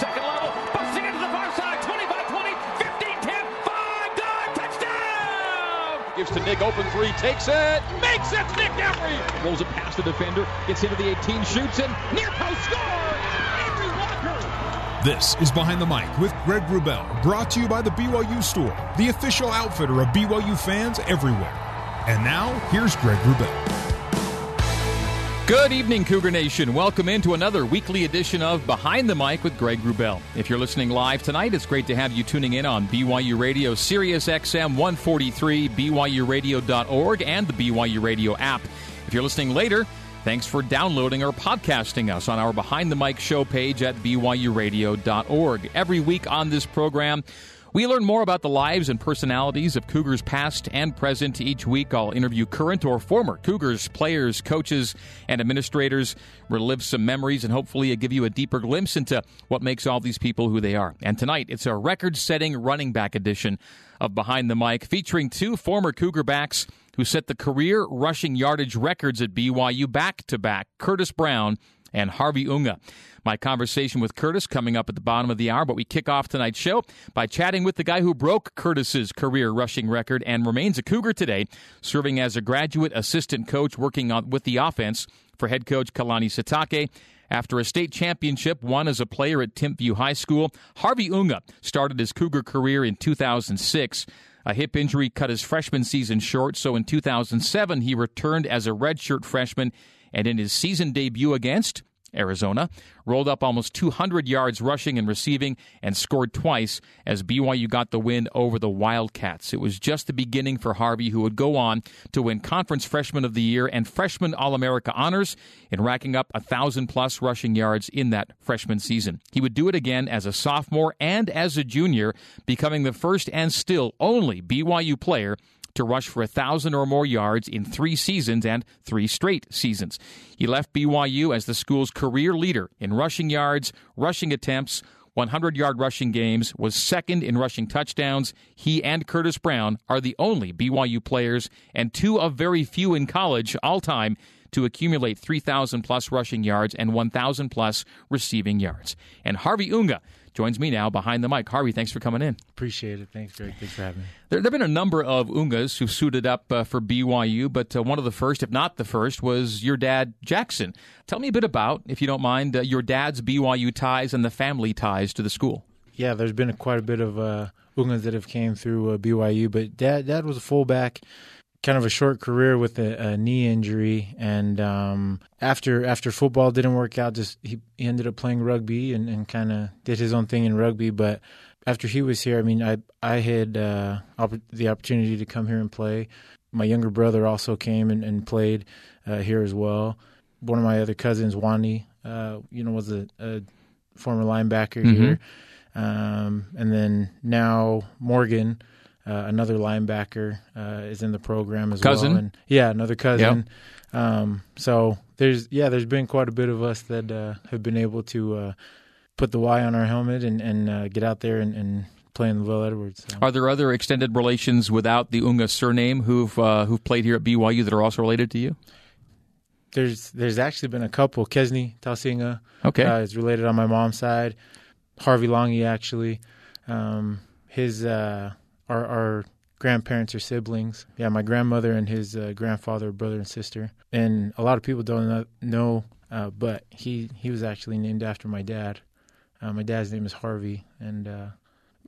second level, busting into the far side, 25 20, 15 10, 5, dive, touchdown! Gives to Nick, open three, takes it, makes it, Nick Emery! Rolls it past the defender, gets into the 18, shoots in, near post, score! Henry Walker! This is Behind the Mic with Greg Wrubell, brought to you by the BYU Store, the official outfitter of BYU fans everywhere. And now, here's Greg Wrubell. Good evening, Cougar Nation. Welcome into another weekly edition of Behind the Mic with Greg Wrubell. If you're listening live tonight, it's great to have you tuning in on BYU Radio, Sirius XM 143, BYURadio.org, and the BYU Radio app. If you're listening later, thanks for downloading or podcasting us on our Behind the Mic show page at BYURadio.org. Every week on this program, we learn more about the lives and personalities of Cougars past and present. Each week, I'll interview current or former Cougars players, coaches, and administrators, relive some memories, and hopefully give you a deeper glimpse into what makes all these people who they are. And tonight, it's a record setting running back edition of Behind the Mic, featuring two former Cougar backs who set the career rushing yardage records at BYU back to back Curtis Brown and Harvey Unga. My conversation with Curtis coming up at the bottom of the hour, but we kick off tonight's show by chatting with the guy who broke Curtis's career rushing record and remains a Cougar today, serving as a graduate assistant coach working on, with the offense for head coach Kalani Sitake. After a state championship won as a player at Timpview High School, Harvey Unga started his Cougar career in 2006. A hip injury cut his freshman season short, so in 2007 he returned as a redshirt freshman, and in his season debut against Arizona, rolled up almost 200 yards rushing and receiving, and scored twice as BYU got the win over the Wildcats. It was just the beginning for Harvey, who would go on to win Conference Freshman of the Year and Freshman All America honors in racking up thousand plus rushing yards in that freshman season. He would do it again as a sophomore and as a junior, becoming the first and still only BYU player to rush for a thousand or more yards in three seasons and three straight seasons. He left BYU as the school's career leader in rushing yards, rushing attempts, 100 yard rushing games, was second in rushing touchdowns. He and Curtis Brown are the only BYU players and two of very few in college all time to accumulate 3,000 plus rushing yards and 1,000 plus receiving yards. And Harvey Unga joins me now behind the mic. Harvey, thanks for coming in. Appreciate it. Thanks, Greg. Thanks for having me. There, there have been a number of Ungas who suited up uh, for BYU, but uh, one of the first, if not the first, was your dad, Jackson. Tell me a bit about, if you don't mind, uh, your dad's BYU ties and the family ties to the school. Yeah, there's been a, quite a bit of uh, Ungas that have came through uh, BYU, but dad, dad was a fullback kind of a short career with a, a knee injury, and um, after after football didn't work out, just he, he ended up playing rugby and, and kind of did his own thing in rugby. But after he was here, I mean, I I had uh, opp- the opportunity to come here and play. My younger brother also came and, and played uh, here as well. One of my other cousins, Uani, uh, you know, was a, a former linebacker mm-hmm. here, um, and then now Morgan. Uh, another linebacker uh, is in the program as cousin? well. And yeah, another cousin. Yep. Um, so there's yeah, there's been quite a bit of us that uh, have been able to uh, put the Y on our helmet and, and uh, get out there and, and play in the LaVell Edwards. So. Are there other extended relations without the Unga surname who've uh, who've played here at BYU that are also related to you? There's there's actually been a couple. Kesni Tausinga, okay, is related on my mom's side. Harvey Langi actually, um, his our, our grandparents or siblings. Yeah, my grandmother and his uh, grandfather, brother and sister. And a lot of people don't know, uh, but he he was actually named after my dad. Uh, my dad's name is Harvey, and uh,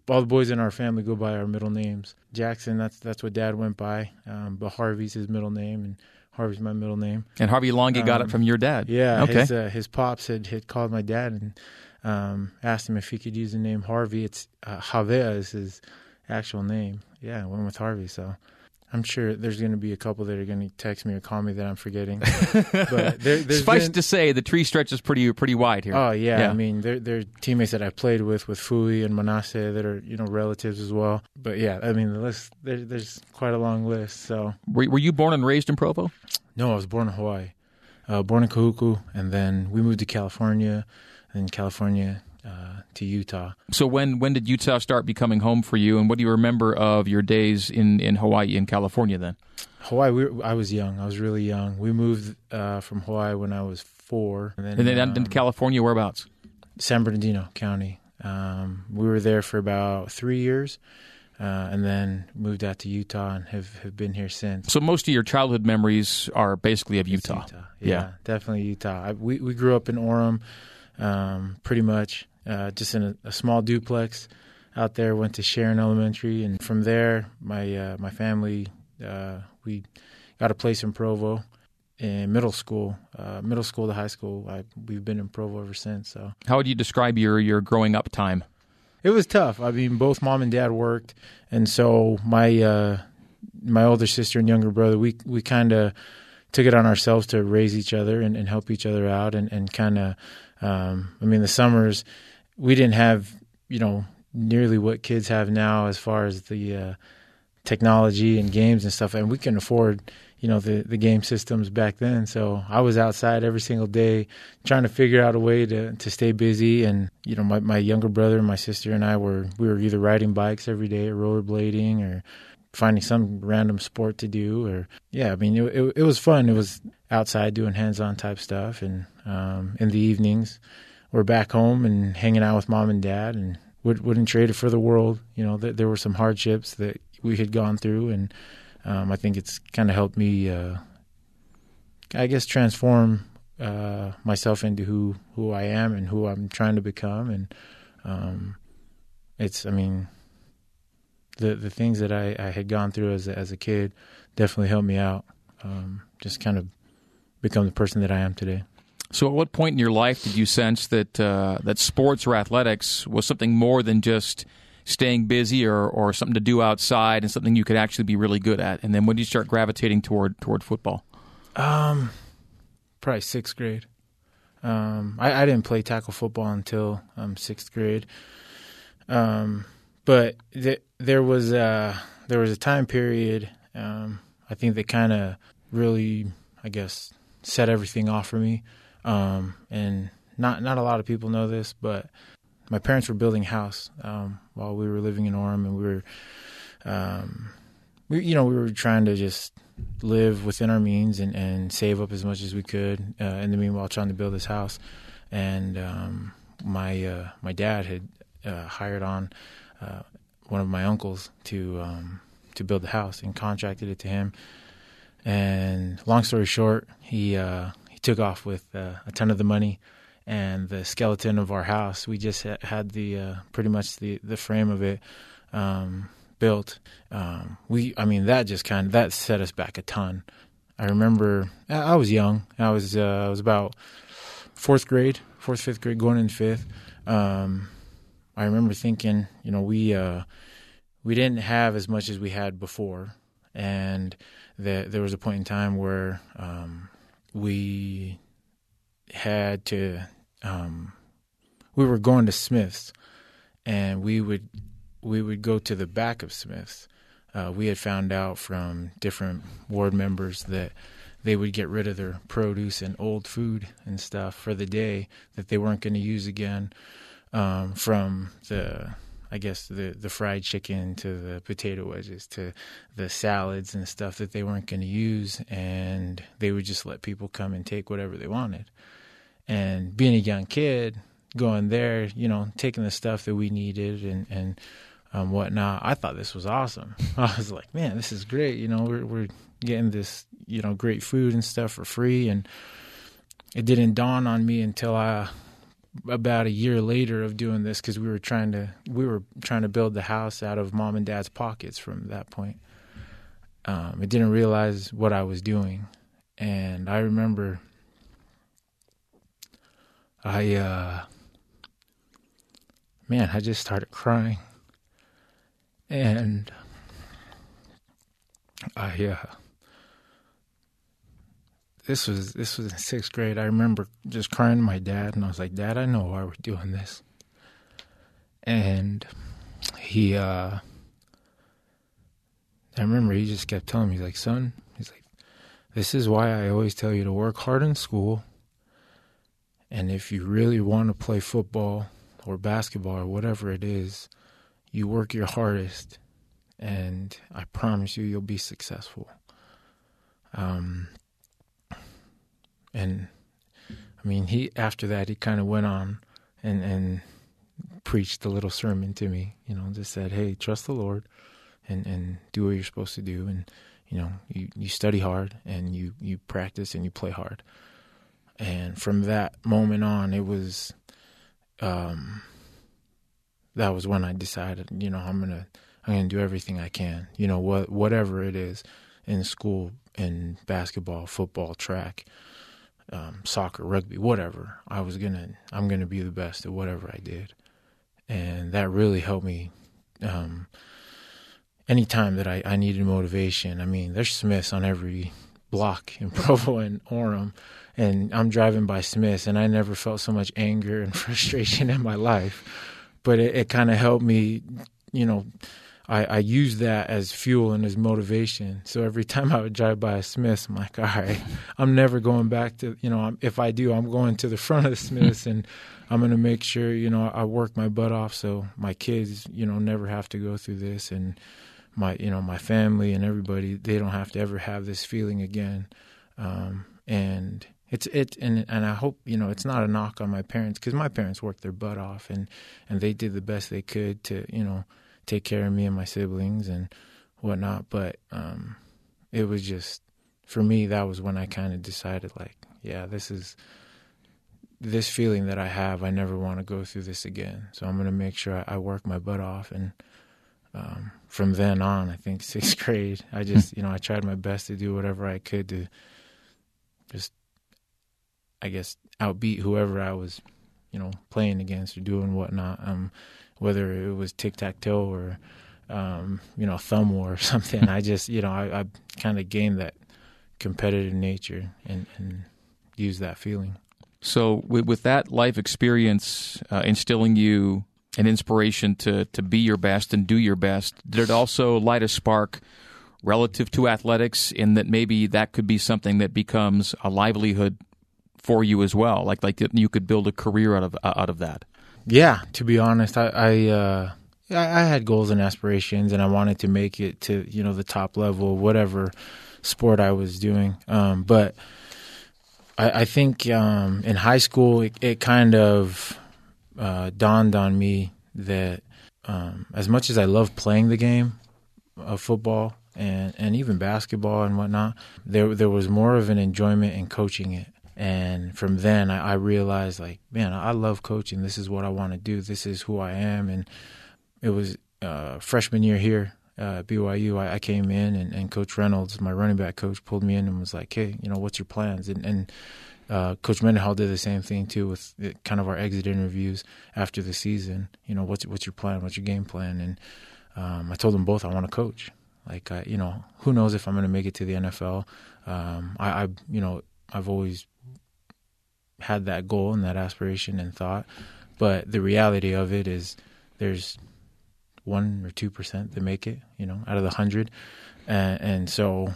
all the boys in our family go by our middle names. Jackson, that's that's what dad went by, um, but Harvey's his middle name, and Harvey's my middle name. And Harvey Langi um, got it um, from your dad. Yeah, okay. His, uh, his pops had, had called my dad and um, asked him if he could use the name Harvey. It's uh, Javea is his actual name. Yeah, I went with Harvey. So I'm sure there's going to be a couple that are going to text me or call me that I'm forgetting. but there, suffice been, to say, the tree stretches pretty pretty wide here. Oh yeah, yeah. I mean they're, teammates that I played with with Fui and Manase that are you know relatives as well. But yeah, I mean the list there, there's quite a long list. So were, were you born and raised in Provo? No, I was born in Hawaii. Uh, born in Kahuku, and then we moved to California. And California uh, to Utah. So when when did Utah start becoming home for you, and what do you remember of your days in, in Hawaii and California then? Hawaii, we, I was young. I was really young. We moved uh, from Hawaii when I was four, and then, and then um, into California. Whereabouts? San Bernardino County. Um, we were there for about three years, uh, and then moved out to Utah and have, have been here since. So most of your childhood memories are basically of It's Utah. Yeah, Yeah. definitely Utah. I, we we grew up in Orem, um, pretty much uh, just in a, a small duplex out there. Went to Sharon Elementary, and from there, my uh, my family uh, we got a place in Provo. In middle school, uh, middle school to high school, I, we've been in Provo ever since. So How would you describe your, your growing up time? it was tough. I mean, both mom and dad worked, and so my uh, my older sister and younger brother, we we kind of took it on ourselves to raise each other and, and help each other out, and and kind of, um, I mean, the summers we didn't have you know nearly what kids have now as far as the uh, technology and games and stuff, and we can afford you know the the game systems back then. So I was outside every single day trying to figure out a way to to stay busy. And you know my my younger brother and my sister and I were we were either riding bikes every day or rollerblading or finding some random sport to do or yeah i mean it, it, it was fun it was outside doing hands-on type stuff and um, in the evenings we're back home and hanging out with mom and dad and would, wouldn't trade it for the world you know th- there were some hardships that we had gone through and um, i think it's kind of helped me uh, i guess transform uh, myself into who who i am and who i'm trying to become and um, it's i mean the the things that I, I had gone through as a, as a kid definitely helped me out. Um, just kind of become the person that I am today. So, at what point in your life did you sense that uh, that sports or athletics was something more than just staying busy or, or something to do outside and something you could actually be really good at? And then when did you start gravitating toward toward football? Um, probably sixth grade. Um, I, I didn't play tackle football until um, sixth grade. Um, but th- there was a, there was a time period. Um, I think that kind of really, I guess, set everything off for me. Um, and not not a lot of people know this, but my parents were building a house um, while we were living in Orem, and we were, um, we you know, we were trying to just live within our means and, and save up as much as we could. Uh, in the meanwhile, trying to build this house, and um, my uh, my dad had uh, hired on uh, one of my uncles to um, to build the house and contracted it to him. And long story short, he uh, took off with uh, a ton of the money and the skeleton of our house. We just ha- had the uh, pretty much the the frame of it um, built. Um, we, I mean, that just kind of that set us back a ton. I remember I was young. I was uh, I was about fourth grade, fourth fifth grade, going in fifth. Um, I remember thinking, you know, we uh, we didn't have as much as we had before, and that there was a point in time where um, we had to um, we were going to Smith's, and we would we would go to the back of Smith's. Uh, we had found out from different ward members that they would get rid of their produce and old food and stuff for the day that they weren't going to use again. Um, from the, I guess the the fried chicken to the potato wedges to the salads and stuff that they weren't going to use, and they would just let people come and take whatever they wanted. And being a young kid, going there, you know, taking the stuff that we needed and and um, whatnot. I thought this was awesome. I was like, man, this is great. You know, we're we're getting this, you know, great food and stuff for free. And it didn't dawn on me until I, about a year later of doing this, because we were trying to we were trying to build the house out of mom and dad's pockets from that point. Um, I didn't realize what I was doing, and I remember. I uh man, I just started crying and I uh, this was this was in sixth grade. I remember just crying to my dad, and I was like, "Dad, I know why we're doing this." And he, uh, I remember he just kept telling me, like, "Son," he's like, "This is why I always tell you to work hard in school, and if you really want to play football or basketball or whatever it is." you work your hardest and I promise you you'll be successful. Um and I mean he after that he kind of went on and and preached a little sermon to me. You know, just said, "Hey, trust the Lord, and and do what you're supposed to do, and you know, you you study hard, and you you practice, and you play hard." And from that moment on, it was, um, that was when I decided, you know, I'm gonna I'm gonna do everything I can. You know, what whatever it is in school, in basketball, football, track, um, soccer, rugby, whatever. I was gonna I'm gonna be the best at whatever I did, and that really helped me. Um, anytime that I, I needed motivation, I mean, there's Smiths on every block in Provo and Orem, and I'm driving by Smiths, and I never felt so much anger and frustration in my life. But it, it kind of helped me, you know, I, I use that as fuel and as motivation. So every time I would drive by a Smith's, I'm like, all right, I'm never going back to, you know, if I do, I'm going to the front of the Smith's and I'm going to make sure, you know, I work my butt off so my kids, you know, never have to go through this and my, you know, my family and everybody, they don't have to ever have this feeling again. Um, and it's it and and I hope you know it's not a knock on my parents because my parents worked their butt off and and they did the best they could to you know take care of me and my siblings and whatnot. But um, it was just for me that was when I kind of decided like, yeah, this is this feeling that I have. I never want to go through this again. So I'm gonna make sure I, I work my butt off and. Um, from then on, I think sixth grade, I just, you know, I tried my best to do whatever I could to just, I guess, outbeat whoever I was, you know, playing against or doing whatnot. Um, whether it was tic tac toe or um, you know thumb war or something. I just you know I, I kind of gained that competitive nature and, and use that feeling. So with, with that life experience uh, instilling you an inspiration to to be your best and do your best, did it also light a spark? Relative to athletics, in that maybe that could be something that becomes a livelihood for you as well, like like you could build a career out of out of that. Yeah, to be honest, I I, uh, I had goals and aspirations, and I wanted to make it to you know the top level, whatever sport I was doing. Um, but I, I think um, in high school, it, it kind of uh, dawned on me that um, as much as I love playing the game of football and and even basketball and whatnot, there there was more of an enjoyment in coaching it. And from then, I, I realized, like, man, I love coaching. This is what I want to do. This is who I am. And it was uh, freshman year here uh, at BYU. I, I came in, and, and, Coach Reynolds, my running back coach, pulled me in and was like, "Hey, you know, what's your plans?" And, and uh, Coach Mendenhall did the same thing too with the, kind of our exit interviews after the season. You know, what's what's your plan? What's your game plan? And um, I told them both I want to coach. Like, I, you know, who knows if I'm going to make it to the NFL? Um, I, I, you know, I've always had that goal and that aspiration and thought, but the reality of it is there's one or two percent that make it, you know, out of the hundred, and, and, so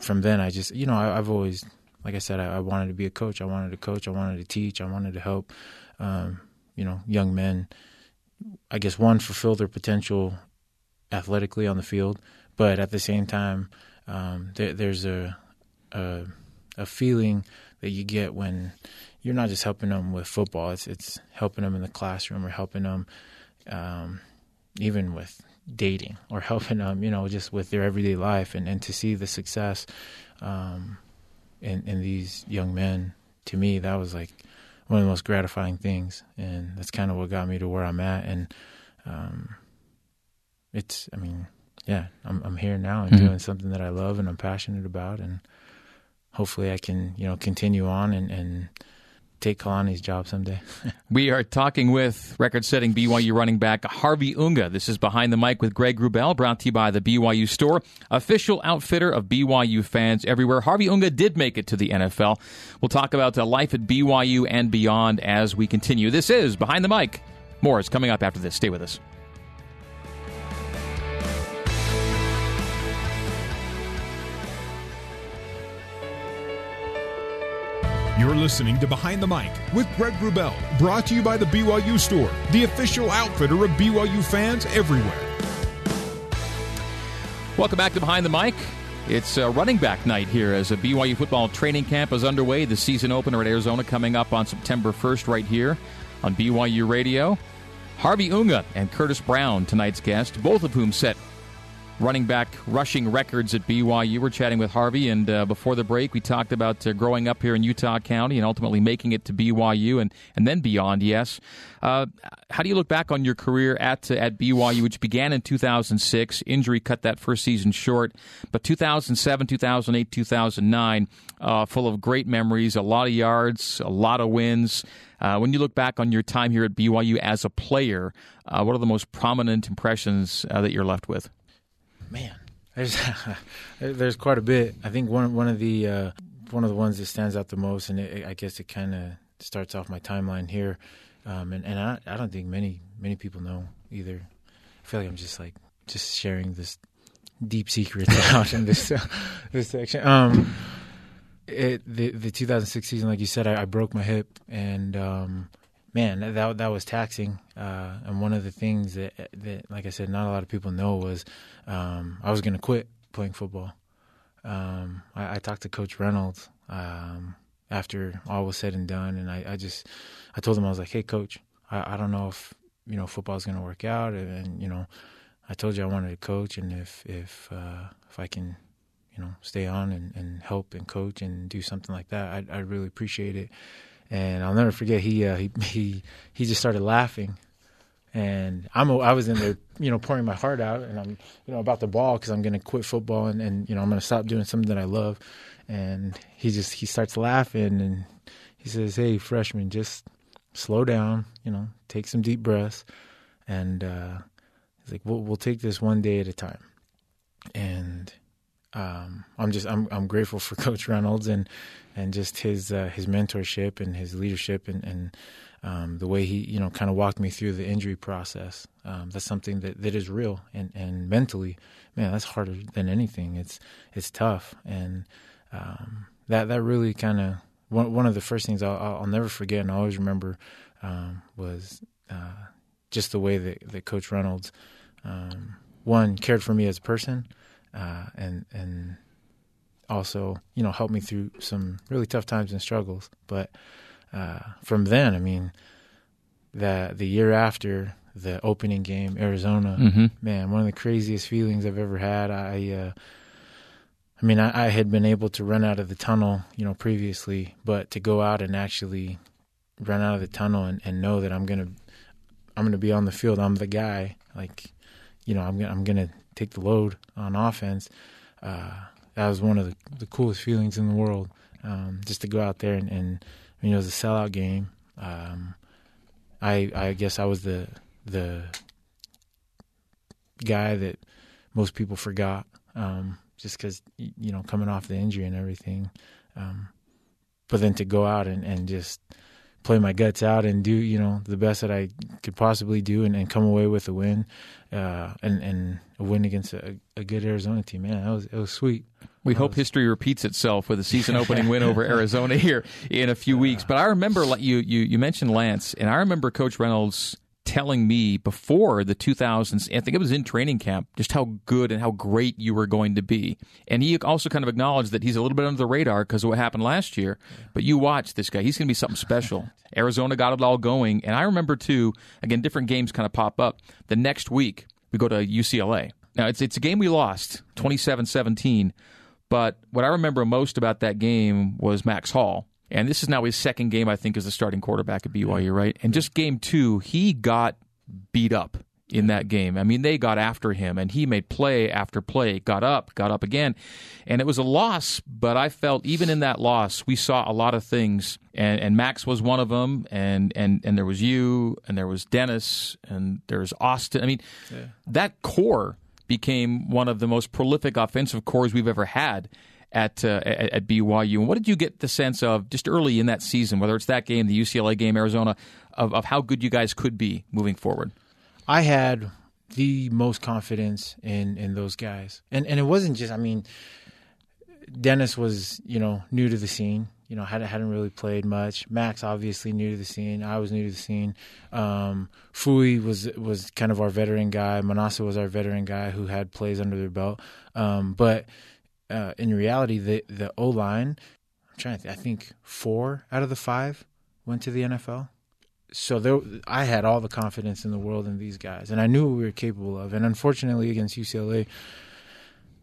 from then I just, you know, I, have always, like I said, I, I, wanted to be a coach. I wanted to coach. I wanted to teach. I wanted to help, um, you know, young men. I guess one fulfill their potential athletically on the field, but at the same time, um, there, there's a, a a feeling that you get when you're not just helping them with football. It's it's helping them in the classroom or helping them um, even with dating or helping them, you know, just with their everyday life and, and to see the success um, in in these young men. To me, that was like one of the most gratifying things, and that's kind of what got me to where I'm at. And um, it's, I mean, yeah, I'm I'm here now and mm-hmm. doing something that I love and I'm passionate about, and hopefully I can you know continue on and, and take Kalani's job someday. we are talking with record-setting BYU running back Harvey Unga. This is Behind the Mic with Greg Wrubell, brought to you by the BYU Store, official outfitter of BYU fans everywhere. Harvey Unga did make it to the NFL. We'll talk about uh, life at BYU and beyond as we continue. This is Behind the Mic. More is coming up after this. Stay with us. You're listening to Behind the Mic with Greg Wrubell, brought to you by the BYU Store, the official outfitter of BYU fans everywhere. Welcome back to Behind the Mic. It's a running back night here as a BYU football training camp is underway. The season opener at Arizona coming up on September 1st, right here on BYU Radio. Harvey Unga and Curtis Brown, tonight's guest, both of whom set running back rushing records at BYU. We're chatting with Harvey, and uh, before the break, we talked about uh, growing up here in Utah County and ultimately making it to BYU and, and then beyond. Yes, uh, how do you look back on your career at uh, at BYU, which began in 2006? Injury cut that first season short, but 2007, 2008, 2009, uh, full of great memories, a lot of yards, a lot of wins. Uh, when you look back on your time here at BYU as a player, what are the most prominent impressions that you're left with? Man, there's there's quite a bit. I think one one of the uh, one of the ones that stands out the most, and it, I guess it kind of starts off my timeline here. Um, and and I, I don't think many many people know either. I feel like I'm just like just sharing this deep secret out in this this section. Um, it the the 2006 season, like you said, I, I broke my hip, and um, man, that that was taxing. Uh, and one of the things that that, like I said, not a lot of people know was um, I was going to quit playing football. Um, I, I, talked to Coach Reynolds um, after all was said and done, and I, I, just I told him I was like, "Hey, Coach, I, I don't know if you know football is going to work out, and, and, you know, I told you I wanted to coach, and if if uh, if I can." You know, stay on and, and help and coach and do something like that. I I really appreciate it and I'll never forget he uh, he he he just started laughing, and I'm I was in there you know pouring my heart out, and I'm you know about the ball because I'm gonna quit football and, and you know I'm gonna stop doing something that I love, and he just he starts laughing and he says, "Hey freshman, just slow down, you know, take some deep breaths, and uh, he's like, we'll we'll take this one day at a time," and um, I'm just I'm I'm grateful for Coach Reynolds and and just his uh, his mentorship and his leadership and and um, the way he you know kind of walked me through the injury process. Um, that's something that, that is real and and mentally, man, that's harder than anything. It's it's tough and um, that that really kind of one one of the first things I'll, I'll never forget and I always remember um, was uh, just the way that, that Coach Reynolds um, one cared for me as a person uh, and and also you know helped me through some really tough times and struggles. But uh, from then, I mean, that the year after the opening game, Arizona, mm-hmm. man, one of the craziest feelings I've ever had. I, uh, I mean, I, I, had been able to run out of the tunnel, you know, previously, but to go out and actually run out of the tunnel and, and know that I'm gonna, I'm gonna be on the field. I'm the guy. Like, you know, I'm gonna, I'm gonna take the load on offense. Uh, that was one of the, the, coolest feelings in the world. Um, just to go out there and, and you know, it was a sellout game. Um, I I guess I was the the guy that most people forgot, um, just because you know coming off the injury and everything. Um, but then to go out and, and just play my guts out and do you know the best that I could possibly do and, and come away with a win, uh, and and a win against a, a, good Arizona team. Man, that was it was sweet. We hope was... history repeats itself with a season opening win over Arizona here in a few weeks. But I remember you you you mentioned Lance, and I remember Coach Reynolds telling me before the 2000s, I think it was in training camp, just how good and how great you were going to be. And he also kind of acknowledged that he's a little bit under the radar because of what happened last year. But you watch this guy, he's going to be something special. Arizona got it all going. And I remember, too, again, different games kind of pop up. The next week, we go to UCLA. Now, it's, it's a game we lost, 27 17. But what I remember most about that game was Max Hall and this is now his second game, I think, as the starting quarterback at BYU, right? And just game two, he got beat up in that game. I mean, they got after him and he made play after play, got up, got up again. And it was a loss, but I felt even in that loss, we saw a lot of things. And, and Max was one of them. And, and, and there was you, and there was Dennis, and there's Austin. I mean, yeah. that core became one of the most prolific offensive cores we've ever had at, uh, at, BYU. And what did you get the sense of just early in that season, whether it's that game, the UCLA game, Arizona, of, of how good you guys could be moving forward? I had the most confidence in in those guys, and and it wasn't just. I mean, Dennis was you know new to the scene. You know, hadn't hadn't really played much. Max obviously new to the scene. I was new to the scene. Um, Fui was was kind of our veteran guy. Manase was our veteran guy who had plays under their belt. Um, but uh, in reality, the the O line, I'm trying to think, I think four out of the five went to the NFL. so there, I had all the confidence in the world in these guys, and I knew what we were capable of. And unfortunately, against UCLA,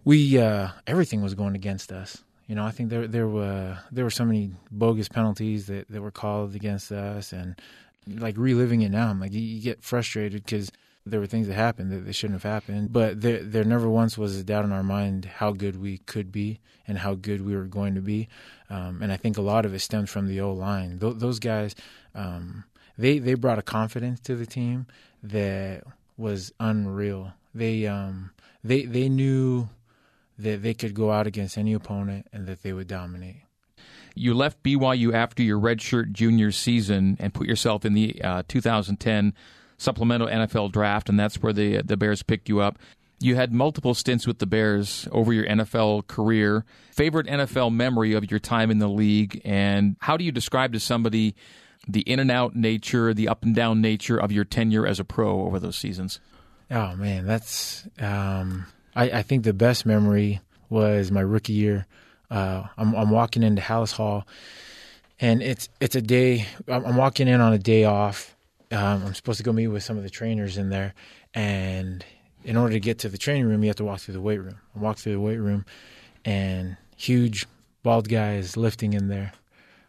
we uh, everything was going against us. You know, I think there there were there were so many bogus penalties that, that were called against us, and like reliving it now, I'm like you, you get frustrated because there were things that happened that they shouldn't have happened. But there there never once was a doubt in our mind how good we could be and how good we were going to be. Um, and I think a lot of it stems from the O line. Th- those guys, um, they they brought a confidence to the team that was unreal. They um, they they knew that they could go out against any opponent and that they would dominate. You left BYU after your redshirt junior season and put yourself in the uh, 2010 supplemental NFL draft, and that's where the the Bears picked you up. You had multiple stints with the Bears over your NFL career. Favorite NFL memory of your time in the league, and how do you describe to somebody the in and out nature, the up and down nature of your tenure as a pro over those seasons? Oh man, that's um, I, I, think the best memory was my rookie year. Uh, I'm, I'm, walking into Halas Hall, and it's it's a day. I'm walking in on a day off. Um, I'm supposed to go meet with some of the trainers in there, and in order to get to the training room, you have to walk through the weight room. I walk through the weight room, and huge bald guy is lifting in there,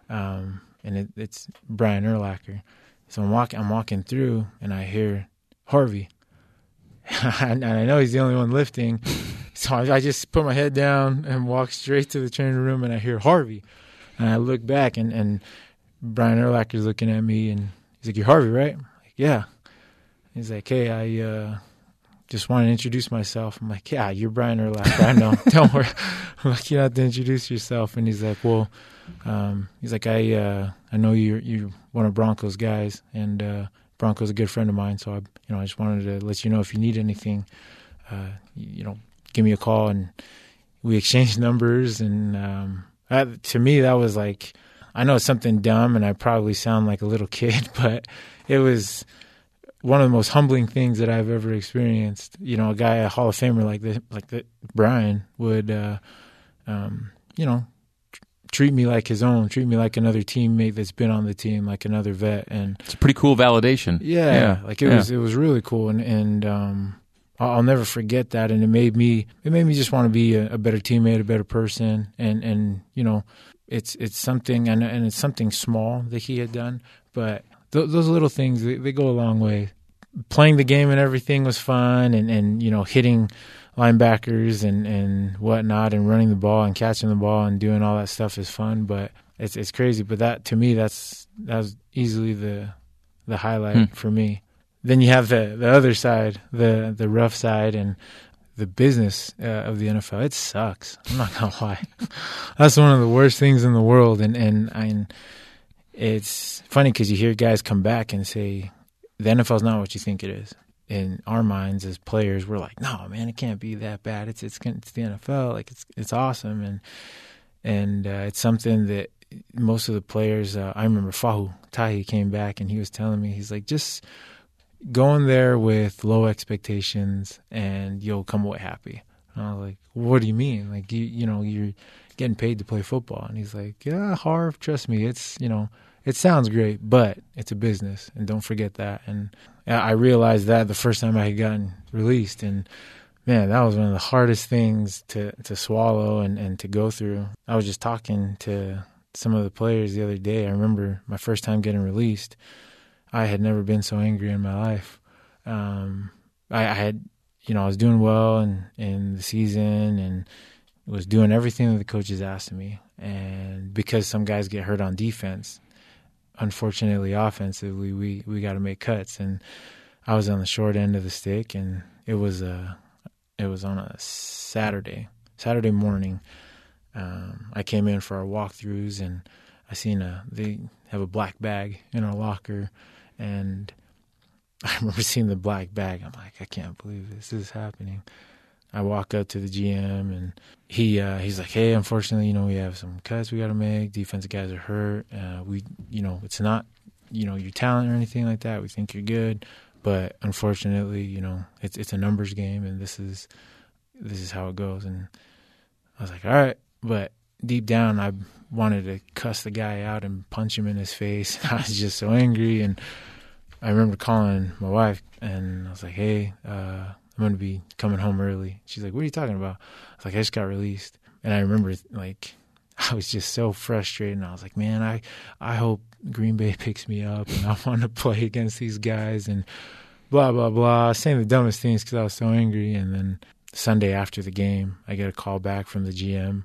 um, and it, it's Brian Urlacher. So I'm walking, I'm walking through, and I hear Harvey, and I know he's the only one lifting. So I just put my head down and walk straight to the training room, and I hear Harvey, and I look back, and and Brian Urlacher's looking at me, and he's like, "You're Harvey, right?" Like, yeah. He's like, "Hey, I." Uh, just want to introduce myself. I'm like, yeah, you're Brian Urlacher. I know. Don't worry. I'm like, you have to introduce yourself. And he's like, well, um, he's like, I, uh, I know you're, you're one of Broncos guys and, uh, Bronco's a good friend of mine. So I, you know, I just wanted to let you know if you need anything, uh, you know, give me a call and we exchanged numbers. And, um, that, to me, that was like, I know it's something dumb and I probably sound like a little kid, but it was, one of the most humbling things that I've ever experienced. You know, a guy, a Hall of Famer like the like the Brian would, uh, um, you know, treat me like his own, treat me like another teammate that's been on the team, like another vet, and it's a pretty cool validation. Yeah, yeah. like it yeah. was, it was really cool, and and um, I'll never forget that, and it made me, it made me just want to be a, a better teammate, a better person, and and you know, it's it's something, and and it's something small that he had done, but th- those little things they, they, go a long way. Playing the game and everything was fun, and and you know hitting linebackers and and whatnot, and running the ball and catching the ball and doing all that stuff is fun. But it's it's crazy. But that to me, that's that was easily the the highlight hmm. for me. Then you have the the other side, the the rough side, and the business uh, of the NFL. It sucks. I'm not gonna lie. That's one of the worst things in the world. And and it's funny because you hear guys come back and say the NFL is not what you think it is. In our minds as players, we're like, no, man, it can't be that bad. It's it's it's the NFL. Like it's it's awesome and and uh, it's something that most of the players. Uh, I remember Fahu Tahi came back and he was telling me he's like just going there with low expectations and you'll come away happy. And I was like, what do you mean? Like you you know you're getting paid to play football. And he's like, yeah, Harv, trust me, it's, you know, it sounds great, but it's a business. And don't forget that. And I realized that the first time I had gotten released. And man, that was one of the hardest things to, to swallow and, and to go through. I was just talking to some of the players the other day. I remember my first time getting released. I had never been so angry in my life. Um, I, I had, you know, I was doing well in, in the season and was doing everything that the coaches asked of me. And because some guys get hurt on defense, unfortunately, offensively, we, we got to make cuts. And I was on the short end of the stick, and it was a it was on a Saturday Saturday morning. Um, I came in for our walkthroughs, and I seen a they have a black bag in our locker, and I remember seeing the black bag. I'm like, I can't believe this is happening. I walk up to the GM and he uh, he's like, "Hey, unfortunately, you know, we have some cuts we got to make. Defensive guys are hurt. Uh, we, you know, it's not, you know, your talent or anything like that. We think you're good, but unfortunately, you know, it's it's a numbers game, and this is this is how it goes." And I was like, "All right," but deep down, I wanted to cuss the guy out and punch him in his face. I was just so angry and I remember calling my wife and I was like, "Hey, uh, I'm going to be coming home early." She's like, "What are you talking about?" I was like, "I just got released," and I remember like I was just so frustrated. And I was like, "Man, I I hope Green Bay picks me up, and I want to play against these guys." And blah blah blah, saying the dumbest things because I was so angry. And then Sunday after the game, I get a call back from the GM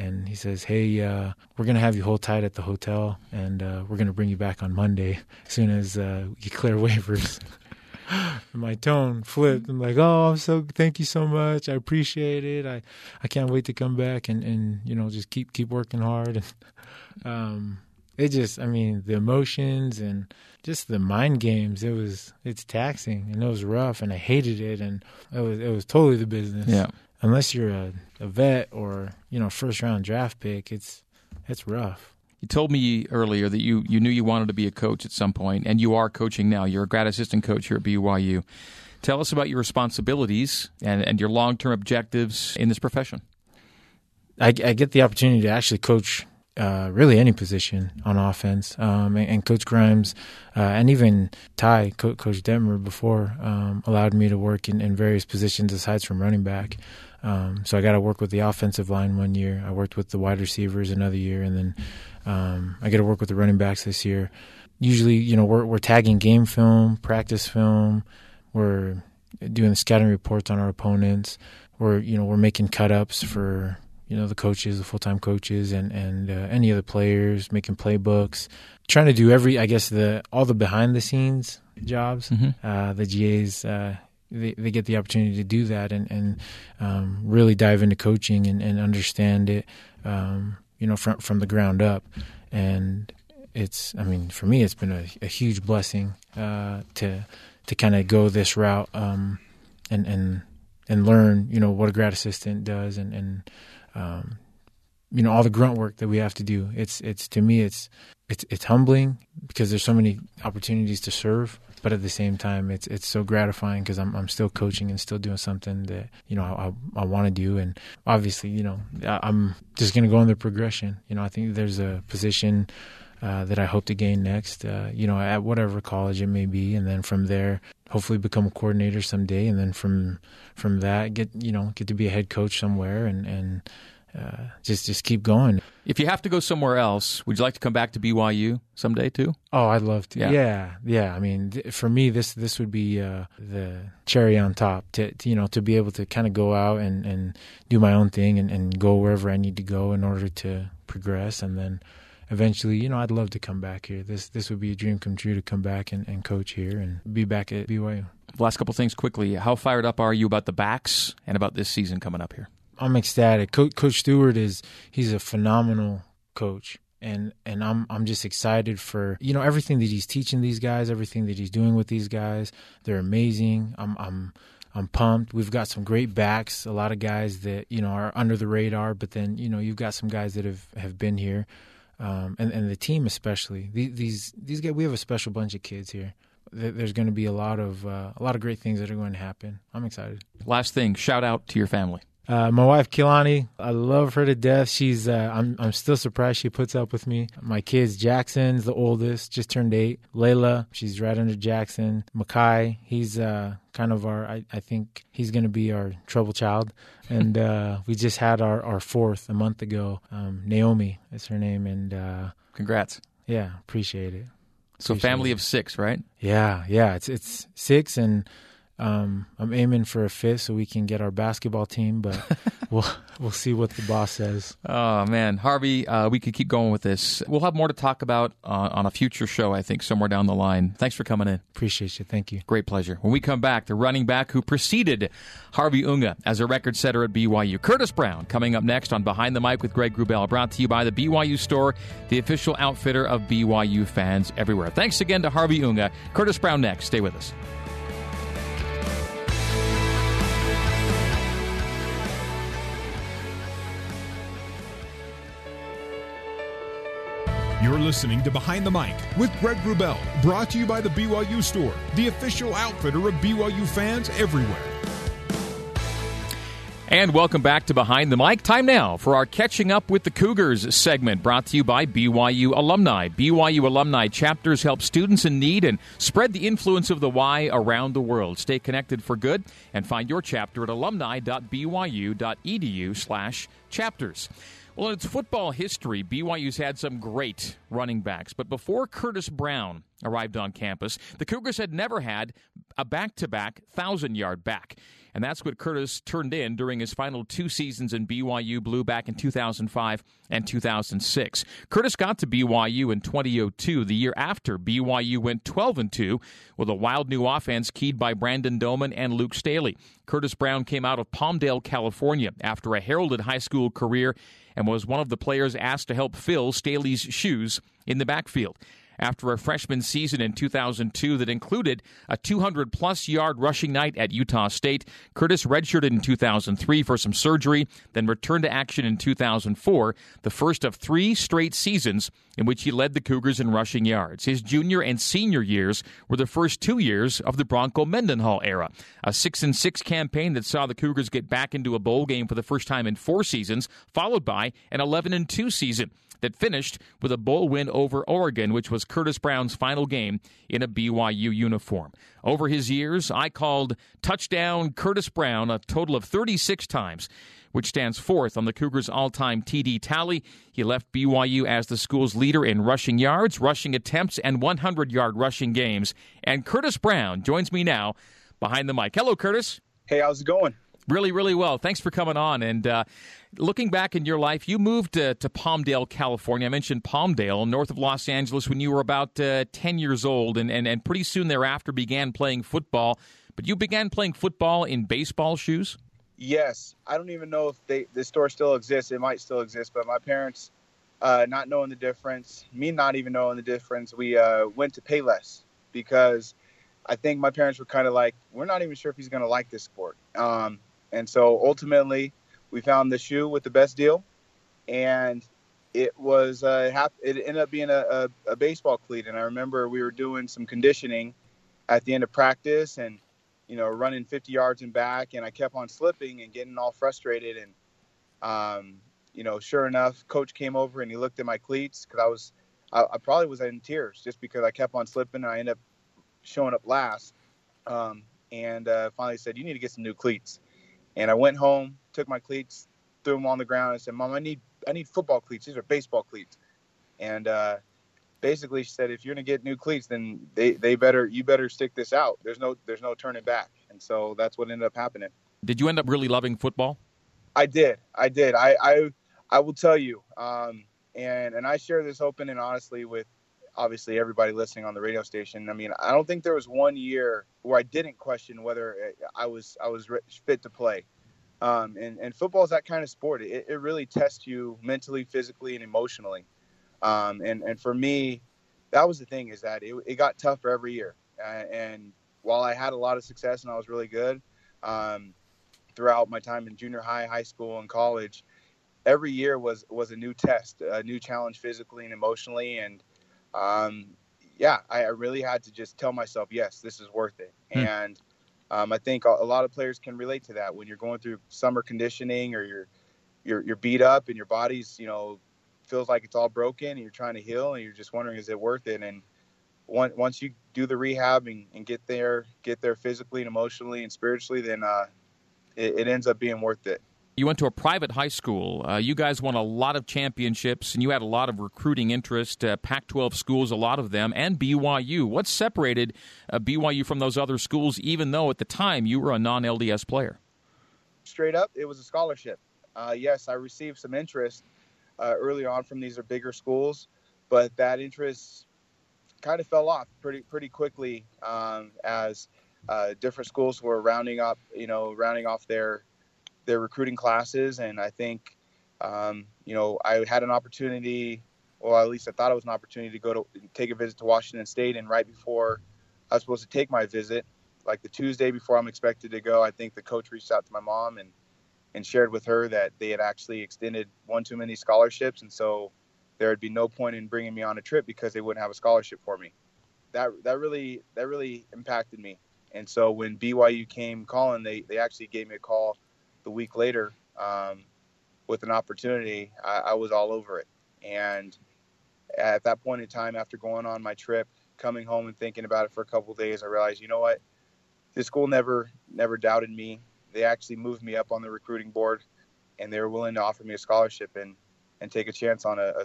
and he says, "Hey, uh, we're gonna have you hold tight at the hotel, and uh, we're gonna bring you back on Monday as soon as uh, we clear waivers." my tone flipped. I'm like, "Oh, I'm so thank you so much. I appreciate it. I I can't wait to come back and and you know just keep keep working hard." And um, it just, I mean, the emotions and just the mind games. It was it's taxing and it was rough, and I hated it, and it was it was totally the business. Yeah. Unless you're a, a vet or you know first round draft pick, it's it's rough. You told me earlier that you, you knew you wanted to be a coach at some point, and you are coaching now. You're a grad assistant coach here at BYU. Tell us about your responsibilities and, and your long term objectives in this profession. I, I, get the opportunity to actually coach uh, really any position on offense. Um, and, and, Coach Grimes uh, and even Ty, Co- Coach Detmer before, um, allowed me to work in, in, various positions aside from running back. Um, so I got to work with the offensive line one year. I worked with the wide receivers another year, and then um, I get to work with the running backs this year. Usually, you know, we're, we're tagging game film, practice film. We're doing scouting reports on our opponents. We're you know we're making cut ups for you know the coaches, the full time coaches, and and uh, any other players making playbooks, trying to do every I guess the all the behind the scenes jobs. Mm-hmm. Uh, the GAs uh, they they get the opportunity to do that and and um, really dive into coaching and, and understand it, um, you know, from from the ground up, and it's I mean for me it's been a, a huge blessing uh, to to kind of go this route um, and and and learn you know what a grad assistant does and and um, you know all the grunt work that we have to do. It's it's to me it's it's it's humbling because there's so many opportunities to serve, but at the same time it's it's so gratifying because I'm I'm still coaching and still doing something that you know I I, I want to do, and obviously you know I'm just gonna go on the progression. You know I think there's a position. Uh, that I hope to gain next, uh, you know, at whatever college it may be, and then from there, hopefully become a coordinator someday, and then from from that, get you know, get to be a head coach somewhere, and and uh, just just keep going. If you have to go somewhere else, would you like to come back to BYU someday too? Oh, I'd love to. Yeah, yeah. yeah. I mean, th- for me, this this would be uh, the cherry on top. To, to, you know, to be able to kind of go out and, and do my own thing and, and go wherever I need to go in order to progress, and then eventually, you know, I'd love to come back here. This this would be a dream come true to come back and, and coach here and be back at BYU. Last couple things quickly. How fired up are you about the backs and about this season coming up here? I'm ecstatic. Co- coach Stewart is he's a phenomenal coach and and I'm I'm just excited for you know everything that he's teaching these guys, everything that he's doing with these guys. They're amazing. I'm I'm I'm pumped. We've got some great backs, a lot of guys that you know are under the radar, but then you know you've got some guys that have have been here, um, and and the team especially. These these guys, we have a special bunch of kids here. There's going to be a lot of uh, a lot of great things that are going to happen. I'm excited. Last thing, shout out to your family. Uh, my wife Kilani, I love her to death. She's uh, I'm I'm still surprised she puts up with me. My kids, Jackson's the oldest, just turned eight. Layla, she's right under Jackson. Makai, he's uh, kind of our I, I think he's gonna be our trouble child. And uh, we just had our, our fourth a month ago. Um, Naomi is her name, and uh, congrats. Yeah, appreciate it. So family it. of six, right? Yeah, yeah. It's it's six and um, I'm aiming for a fifth so we can get our basketball team, but we'll we'll see what the boss says. Oh man, Harvey, uh, we could keep going with this. We'll have more to talk about uh, on a future show, I think, somewhere down the line. Thanks for coming in. Appreciate you. Thank you. Great pleasure. When we come back, the running back who preceded Harvey Unga as a record setter at BYU, Curtis Brown, coming up next on Behind the Mic with Greg Wrubell, brought to you by the BYU Store, the official outfitter of BYU fans everywhere. Thanks again to Harvey Unga. Curtis Brown next. Stay with us. You're listening to Behind the Mic with Greg Wrubell, brought to you by the BYU Store, the official outfitter of BYU fans everywhere. And welcome back to Behind the Mic. Time now for our Catching Up with the Cougars segment brought to you by BYU Alumni. BYU Alumni chapters help students in need and spread the influence of the Y around the world. Stay connected for good and find your chapter at alumni.byu.edu slash chapters. Well, in its football history, BYU's had some great running backs, but before Curtis Brown arrived on campus, the Cougars had never had a back to back 1,000 yard back. And that's what Curtis turned in during his final two seasons in BYU Blue back in 2005 and 2006. Curtis got to BYU in 2002, the year after BYU went 12 and 2 with a wild new offense keyed by Brandon Doman and Luke Staley. Curtis Brown came out of Palmdale, California after a heralded high school career and was one of the players asked to help fill Staley's shoes in the backfield after a freshman season in 2002 that included a 200 plus yard rushing night at Utah State. Curtis redshirted in 2003 for some surgery, then returned to action in 2004, the first of three straight seasons in which he led the Cougars in rushing yards. His junior and senior years were the first two years of the Bronco Mendenhall era, a 6 and 6 campaign that saw the Cougars get back into a bowl game for the first time in four seasons, followed by an 11 and 2 season that finished with a bowl win over Oregon, which was Curtis Brown's final game in a BYU uniform. Over his years, I called touchdown Curtis Brown a total of 36 times which stands fourth on the Cougars' all time TD tally. He left BYU as the school's leader in rushing yards, rushing attempts, and 100 yard rushing games. And Curtis Brown joins me now behind the mic. Hello, Curtis. Hey, how's it going? Really, really well. Thanks for coming on. And uh, looking back in your life, you moved uh, to Palmdale, California. I mentioned Palmdale, north of Los Angeles, when you were about uh, 10 years old, and, and, and pretty soon thereafter began playing football. But you began playing football in baseball shoes? Yes. I don't even know if they, the store still exists. It might still exist, but my parents, uh, not knowing the difference, me not even knowing the difference, we uh, went to Payless because I think my parents were kind of like, we're not even sure if he's going to like this sport. Um, and so ultimately, we found the shoe with the best deal, and it was uh, it ended up being a, a, a, baseball cleat. And I remember we were doing some conditioning at the end of practice, and you know, running 50 yards and back, and I kept on slipping and getting all frustrated. And um, you know, sure enough, coach came over and he looked at my cleats because I was, I, I, probably was in tears just because I kept on slipping, and I ended up showing up last. Um, and uh, finally said, "You need to get some new cleats." And I went home, took my cleats, threw them on the ground, and said, "Mom, I need I need football cleats. These are baseball cleats." And uh, basically, she said, "If you're gonna get new cleats, then they, they better you better stick this out. There's no there's no turning back." And so that's what ended up happening. Did you end up really loving football? I did. I did. I I, I will tell you. Um, and and I share this open and honestly with obviously everybody listening on the radio station. I mean, I don't think there was one year where I didn't question whether I was I was fit to play. Um, and and football is that kind of sport. It, it really tests you mentally, physically, and emotionally. Um, and and for me, that was the thing is that it, it got tougher every year. Uh, and while I had a lot of success and I was really good um, throughout my time in junior high, high school, and college, every year was was a new test, a new challenge physically and emotionally. And um, yeah, I, I, really had to just tell myself, yes, this is worth it. Hmm. And um, I think a, a, lot of players can relate to that when you're going through summer conditioning or you're you're, you're beat up and your body's you know feels like it's all broken and you're trying to heal and you're just wondering is it worth it and once once you do the rehab and, and get there get there physically and emotionally and spiritually then uh, it, it ends up being worth it you went to a private high school. Uh, you guys won a lot of championships, and you had a lot of recruiting interest. Uh, Pac 12 schools, a lot of them, and BYU. What separated uh, BYU from those other schools, even though at the time you were a non LDS player? Straight up, it was a scholarship. Uh, yes, I received some interest uh, early on from these are bigger schools, but that interest kind of fell off pretty pretty quickly um, as uh, different schools were rounding up, you know, rounding off their their recruiting classes, and I think um, you know I had an opportunity, or at least I thought it was an opportunity to go to take a visit to Washington State, and right before I was supposed to take my visit, like the Tuesday before I'm expected to go, I think the coach reached out to my mom and and shared with her that they had actually extended one too many scholarships, and so there would be no point in bringing me on a trip because they wouldn't have a scholarship for me. That that really that really impacted me. And so when BYU came calling, they they actually gave me a call the week later um, with an opportunity, I, I was all over it. And at that point in time, after going on my trip, coming home and thinking about it for a couple days, I realized, you know what, this school never never doubted me. They actually moved me up on the recruiting board, and they were willing to offer me a scholarship and and take a chance on a, a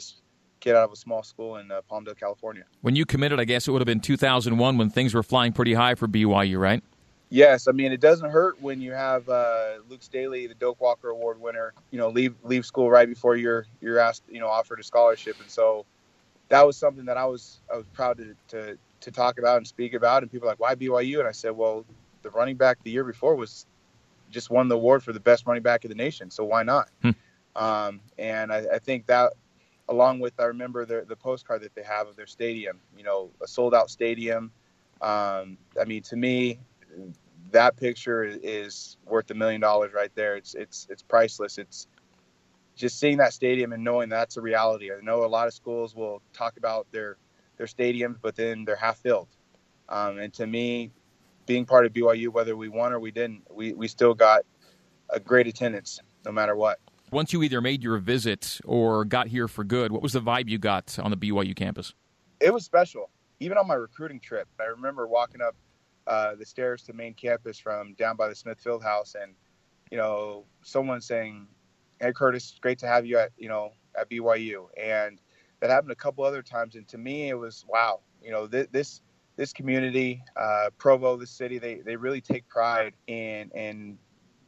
kid out of a small school in uh, Palmdale, California. When you committed, I guess it would have been 2001 when things were flying pretty high for BYU, right? Yes, I mean it doesn't hurt when you have uh, Luke Staley, the Doak Walker Award winner, you know, leave leave school right before you're you're asked, you know, offered a scholarship, and so that was something that I was I was proud to, to to talk about and speak about. And people are like, why BYU? And I said, well, the running back the year before was just won the award for the best running back in the nation, so why not? Hmm. Um, and I, I think that along with I remember the the postcard that they have of their stadium, you know, a sold out stadium. Um, I mean, to me, that picture is worth a million dollars right there. It's it's it's priceless. It's just seeing that stadium and knowing that's a reality. I know a lot of schools will talk about their their stadiums, but then they're half filled. Um, and to me, being part of BYU, whether we won or we didn't, we, we still got a great attendance no matter what. Once you either made your visit or got here for good, what was the vibe you got on the BYU campus? It was special. Even on my recruiting trip, I remember walking up uh, the stairs to main campus from down by the Smith Fieldhouse, and you know, someone saying, "Hey, Curtis, great to have you at you know at BYU," and that happened a couple other times. And to me, it was wow. You know, th- this this community, uh, Provo, the city, they they really take pride in in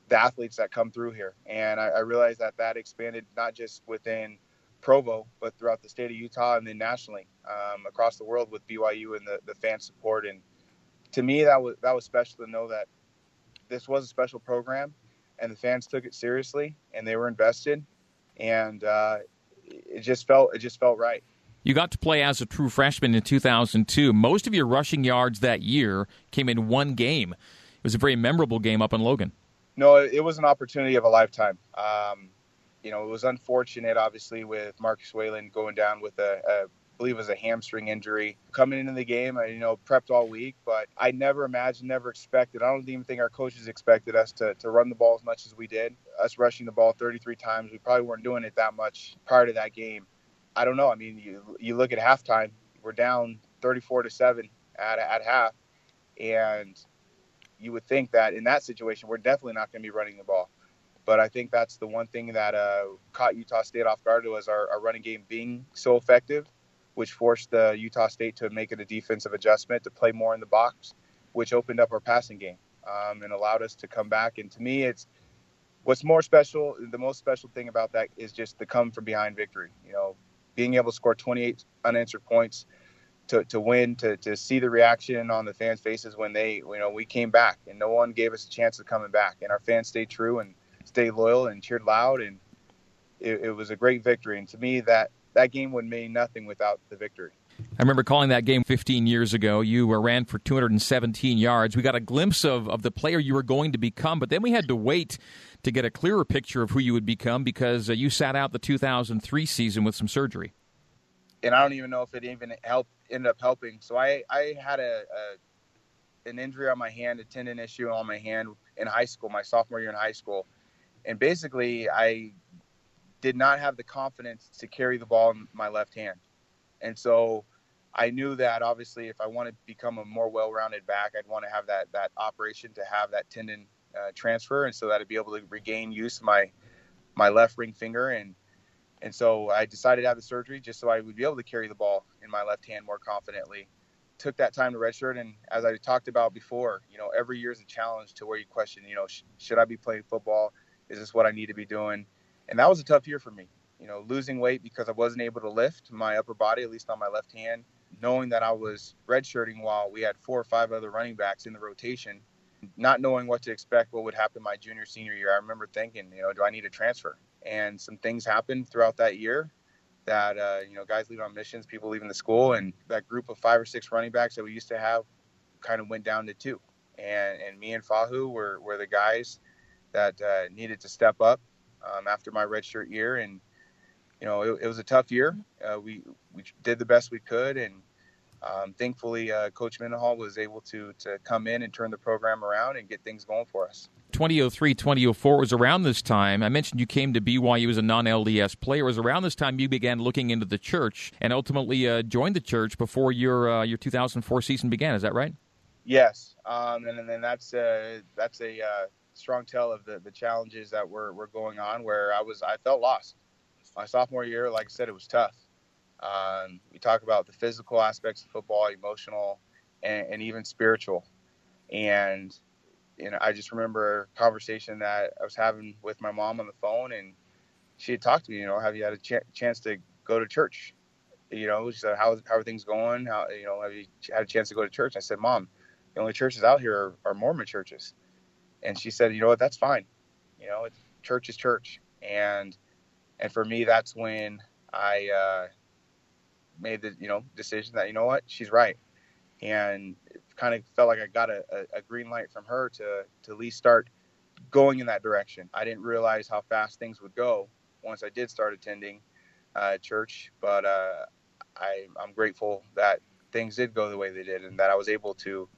the athletes that come through here, and I, I realized that that expanded not just within Provo, but throughout the state of Utah and then nationally um, across the world with BYU and the, the fan support. And to me, that was that was special to know that this was a special program, and the fans took it seriously and they were invested, and uh, it just felt it just felt right. You got to play as a true freshman in 2002. Most of your rushing yards that year came in one game. It was a very memorable game up in Logan. No, it was an opportunity of a lifetime. Um, you know, it was unfortunate, obviously, with Marcus Whalen going down with a, a I believe it was a hamstring injury. Coming into the game, I you know prepped all week, but I never imagined, never expected. I don't even think our coaches expected us to, to run the ball as much as we did. Us rushing the ball 33 times, we probably weren't doing it that much prior to that game. I don't know. I mean, you you look at halftime, we're down 34 to seven at at half, and you would think that in that situation, we're definitely not going to be running the ball. But I think that's the one thing that uh, caught Utah State off guard was our, our running game being so effective, which forced the Utah State to make it a defensive adjustment to play more in the box, which opened up our passing game um, and allowed us to come back. And to me, it's what's more special. The most special thing about that is just the come from behind victory. You know, being able to score 28 unanswered points to, to win, to, to see the reaction on the fans' faces when they, you know, we came back and no one gave us a chance of coming back. And our fans stayed true and stayed loyal and cheered loud. And it, it was a great victory. And to me, that, that game would mean nothing without the victory. I remember calling that game 15 years ago. You ran for 217 yards. We got a glimpse of, of the player you were going to become, but then we had to wait to get a clearer picture of who you would become because uh, you sat out the 2003 season with some surgery. And I don't even know if it even helped ended up helping. So I, I had a, a an injury on my hand, a tendon issue on my hand in high school, my sophomore year in high school, and basically I did not have the confidence to carry the ball in my left hand, and so I knew that obviously if I want to become a more well-rounded back, I'd want to have that that operation to have that tendon uh, transfer, and so that I'd be able to regain use of my my left ring finger and and so I decided to have the surgery just so I would be able to carry the ball in my left hand more confidently. Took that time to redshirt, and as I talked about before, you know, every year is a challenge to where you question, you know, sh- should I be playing football? Is this what I need to be doing? And that was a tough year for me. You know, losing weight because I wasn't able to lift my upper body, at least on my left hand. Knowing that I was redshirting while we had four or five other running backs in the rotation, not knowing what to expect, what would happen my junior senior year. I remember thinking, you know, do I need to transfer? and some things happened throughout that year that uh, you know guys leave on missions, people leaving the school, and that group of five or six running backs that we used to have kind of went down to two. And and me and Fahu were were the guys that uh, needed to step up um, after my redshirt year, and you know it, it was a tough year. Uh, we we did the best we could, and um, thankfully, uh, Coach Mendenhall was able to to come in and turn the program around and get things going for us. 2003, 2004 was around this time. I mentioned you came to BYU as a non LDS player. It was around this time you began looking into the church and ultimately uh, joined the church before your uh, your 2004 season began. Is that right? Yes, um, and then that's uh, that's a uh, strong tell of the, the challenges that were, were going on. Where I was, I felt lost. My sophomore year, like I said, it was tough. Um, we talk about the physical aspects of football, emotional, and, and even spiritual. And you know, I just remember a conversation that I was having with my mom on the phone, and she had talked to me. You know, have you had a ch- chance to go to church? You know, she said, "How how are things going? How you know have you had a chance to go to church?" I said, "Mom, the only churches out here are, are Mormon churches," and she said, "You know what? That's fine. You know, church is church." And and for me, that's when I uh, made the you know decision that you know what she's right, and it kind of felt like I got a, a, green light from her to to at least start going in that direction. I didn't realize how fast things would go once I did start attending uh, church, but uh, I, I'm grateful that things did go the way they did, and that I was able to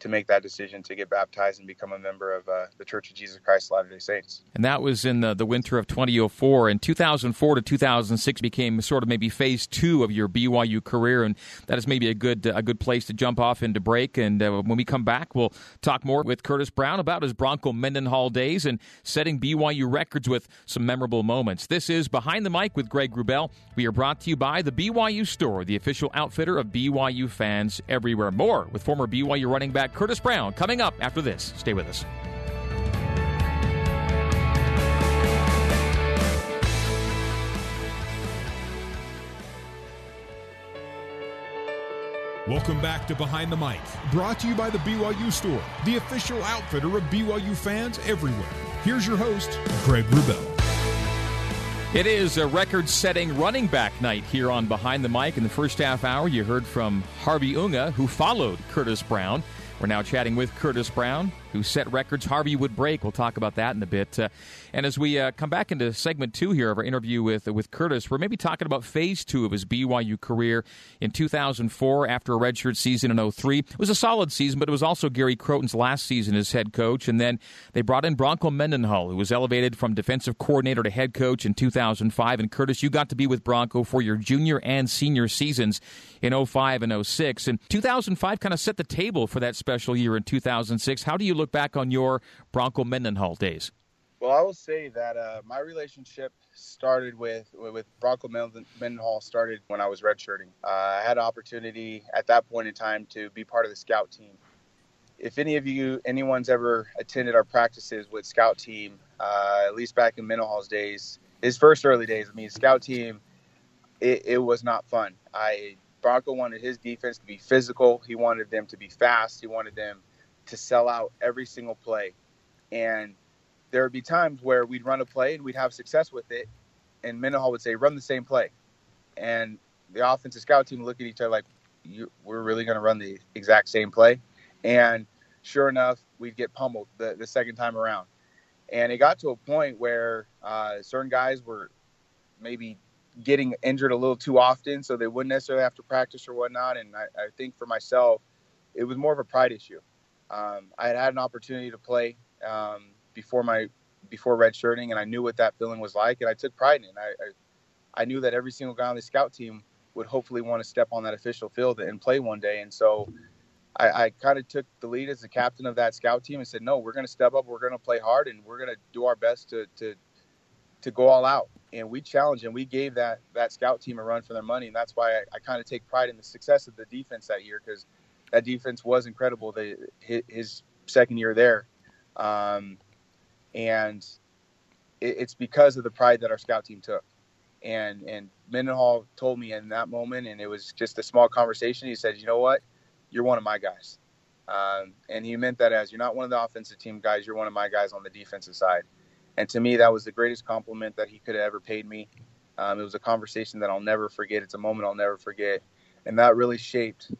to make that decision to get baptized and become a member of uh, the Church of Jesus Christ Latter Day Saints. And that was in the, the winter of 2004. And 2004 to 2006 became sort of maybe phase two of your BYU career, and that is maybe a good a good place to jump off into break. And uh, when we come back, we'll talk more with Curtis Brown about his Bronco Mendenhall days and setting BYU records with some memorable moments. This is Behind the Mic with Greg Wrubell. We are brought to you by the BYU Store, the official outfitter of BYU fans everywhere. More with former BYU running back Curtis Brown coming up after this. Stay with us. Welcome back to Behind the Mic, brought to you by the BYU Store, the official outfitter of BYU fans everywhere. Here's your host, Greg Wrubell. It is a record setting running back night here on Behind the Mic. In the first half hour, you heard from Harvey Unga, who followed Curtis Brown. We're now chatting with Curtis Brown, who set records Harvey would break. We'll talk about that in a bit. Uh, and as we uh, come back into segment two here of our interview with with Curtis, we're maybe talking about phase two of his BYU career in 2004 after a redshirt season in 03. It was a solid season, but it was also Gary Crowton's last season as head coach. And then they brought in Bronco Mendenhall, who was elevated from defensive coordinator to head coach in 2005. And Curtis, you got to be with Bronco for your junior and senior seasons in 05 and 06. And 2005 kind of set the table for that special year in 2006. How do you look back on your Bronco Mendenhall days? Well, I will say that uh, my relationship started with with Bronco Mendenhall started when I was redshirting. Uh, I had an opportunity at that point in time to be part of the scout team. If any of you, anyone's ever attended our practices with scout team, uh, at least back in Mendenhall's days, his first early days, I mean, scout team, it, it was not fun. I Bronco wanted his defense to be physical. He wanted them to be fast. He wanted them to sell out every single play. And there would be times where we'd run a play and we'd have success with it, and Mendenhall would say, "Run the same play," and the offensive scout team would look at each other like, "We're really going to run the exact same play," and sure enough, we'd get pummeled the, the second time around. And it got to a point where uh, certain guys were maybe getting injured a little too often, so they wouldn't necessarily have to practice or whatnot. And I, I think for myself, it was more of a pride issue. Um, I had had an opportunity to play um, before my before redshirting, and I knew what that feeling was like, and I took pride in it. I, I, I knew that every single guy on the scout team would hopefully want to step on that official field and play one day, and so I, I kind of took the lead as the captain of that scout team and said, "No, we're going to step up, we're going to play hard, and we're going to do our best to to to go all out." And we challenged and we gave that that scout team a run for their money, and that's why I, I kind of take pride in the success of the defense that year because that defense was incredible. The, his second year there. Um, and it, it's because of the pride that our scout team took. And and Mendenhall told me in that moment, and it was just a small conversation. He said, "You know what? You're one of my guys." Um, and he meant that as you're not one of the offensive team guys, you're one of my guys on the defensive side. And to me, that was the greatest compliment that he could have ever paid me. Um, it was a conversation that I'll never forget. It's a moment I'll never forget, and that really shaped